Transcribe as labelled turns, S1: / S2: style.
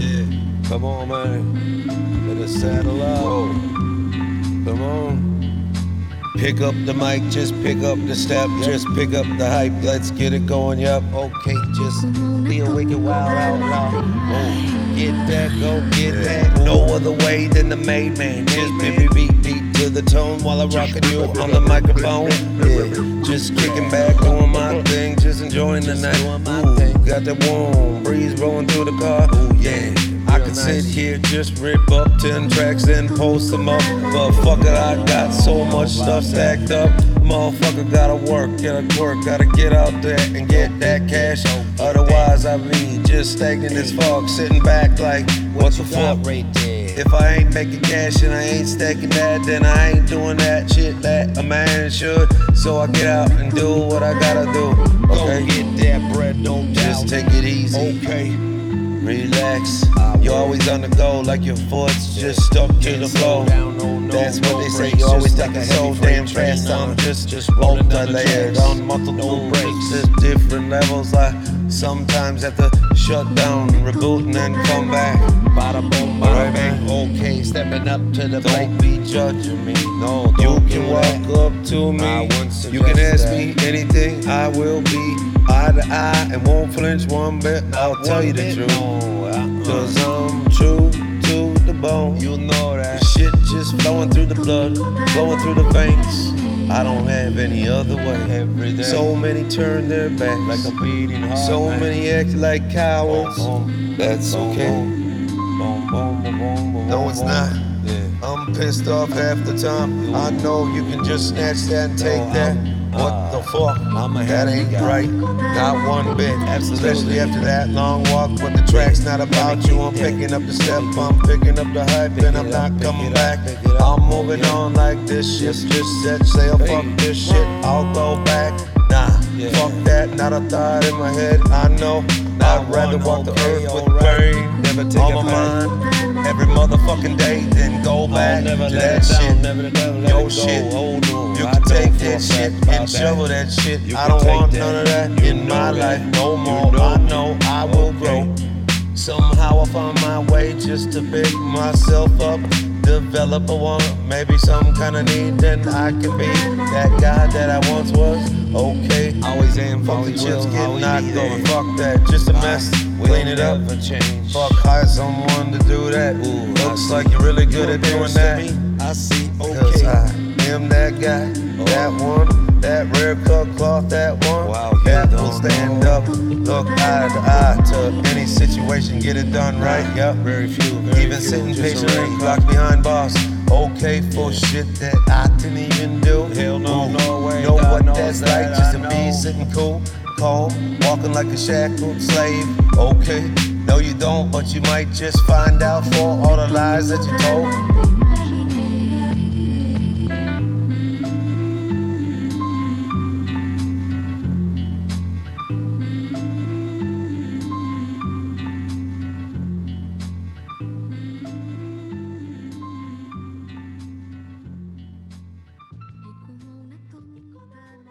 S1: Yeah. Come on, man. Let us saddle up. Come on. Pick up the mic, just pick up the step, just pick up the hype. Let's get it going, yup. Okay, just be a wicked wild outlaw. Oh, get that, go get that. No other way than the made man. Beat, beat to the tone while I'm rocking you on the microphone. Yeah, just kicking back, doing my thing, just enjoying the night. Ooh, got that warm breeze blowing through the car. Oh yeah. I could sit here, just rip up 10 tracks and post them up. But fuck it, I got so much stuff stacked up. Motherfucker gotta work, gotta work, gotta get out there and get that cash. Otherwise, I be just stagnant as fuck, sitting back like, what the fuck? If I ain't making cash and I ain't stacking that, then I ain't doing that shit that a man should. So I get out and do what I gotta do. Okay,
S2: Go get that bread, don't
S1: just take it easy.
S2: Okay.
S1: Relax. You're always on the go, like your foot's just stuck to the floor. That's what they say. You always thinking so damn fast. I'm just just multi-layered on multiple breaks. at different levels. I sometimes have to shut down, reboot, and then come back.
S2: Bada boom, bada bang. Okay, stepping up to the plate.
S1: Don't be judging me.
S2: No,
S1: You can walk up to me. You can ask me anything. I will be eye to eye and won't flinch one bit. I'll tell you the truth.
S2: No, uh-uh.
S1: Cause I'm true to the bone.
S2: You know that.
S1: Shit just flowing through the blood, flowing through the veins. I don't have any other way. So many turn their backs.
S2: like a beating heart.
S1: so
S2: man.
S1: many act like cowards.
S2: Boom,
S1: That's
S2: boom,
S1: okay.
S2: Boom, boom,
S1: No, it's not.
S2: Yeah.
S1: I'm pissed off half the time. I know you can just snatch that and take
S2: No,
S1: that. What the fuck?
S2: I'm
S1: that ain't right. Not one bit.
S2: Absolutely.
S1: Especially after that long walk. But the track's not about you. I'm picking up the step. I'm picking up the hype. And I'm not coming back.
S2: pick it up.
S1: I'm moving on like this shit. Just set sail. Fuck this shit. I'll go back. Nah, fuck that. Not a thought in my head. I know.
S2: Not
S1: I'd rather walk the earth with pain.
S2: Never take
S1: on my mind. Every motherfucking day, then go back
S2: never
S1: to
S2: let
S1: that
S2: down,
S1: shit.
S2: never it
S1: Yo,
S2: go.
S1: shit.
S2: Hold on.
S1: You can
S2: know
S1: take that shit and shovel that shit. I don't want none of that in my life no more. I know I will grow. Somehow I find my way just to pick myself up. Develop a want, maybe some kind of need, then I can be that guy that I once was. Okay,
S2: Always am,
S1: fuck the
S2: always will,
S1: get
S2: always be
S1: over. Fuck that, just a mess. Clean it up.
S2: never change.
S1: Fuck, hire someone to do that.
S2: Ooh,
S1: Looks like you're really good at doing that.
S2: me? I see. Okay.
S1: I am that guy, that one, that rare cut cloth, that one.
S2: Wow,
S1: that will stand up, look eye to eye to any situation, get it done right. Yep.
S2: Very few. Very
S1: Even
S2: few,
S1: sitting patiently, locked behind bars. Okay for shit that I didn't even do.
S2: Hell no,
S1: Ooh,
S2: no way,
S1: Know what that's
S2: that,
S1: like, just to be sitting cool, calm, walking like a shackled slave. Okay, no you don't, but you might just find out for all the lies that you told.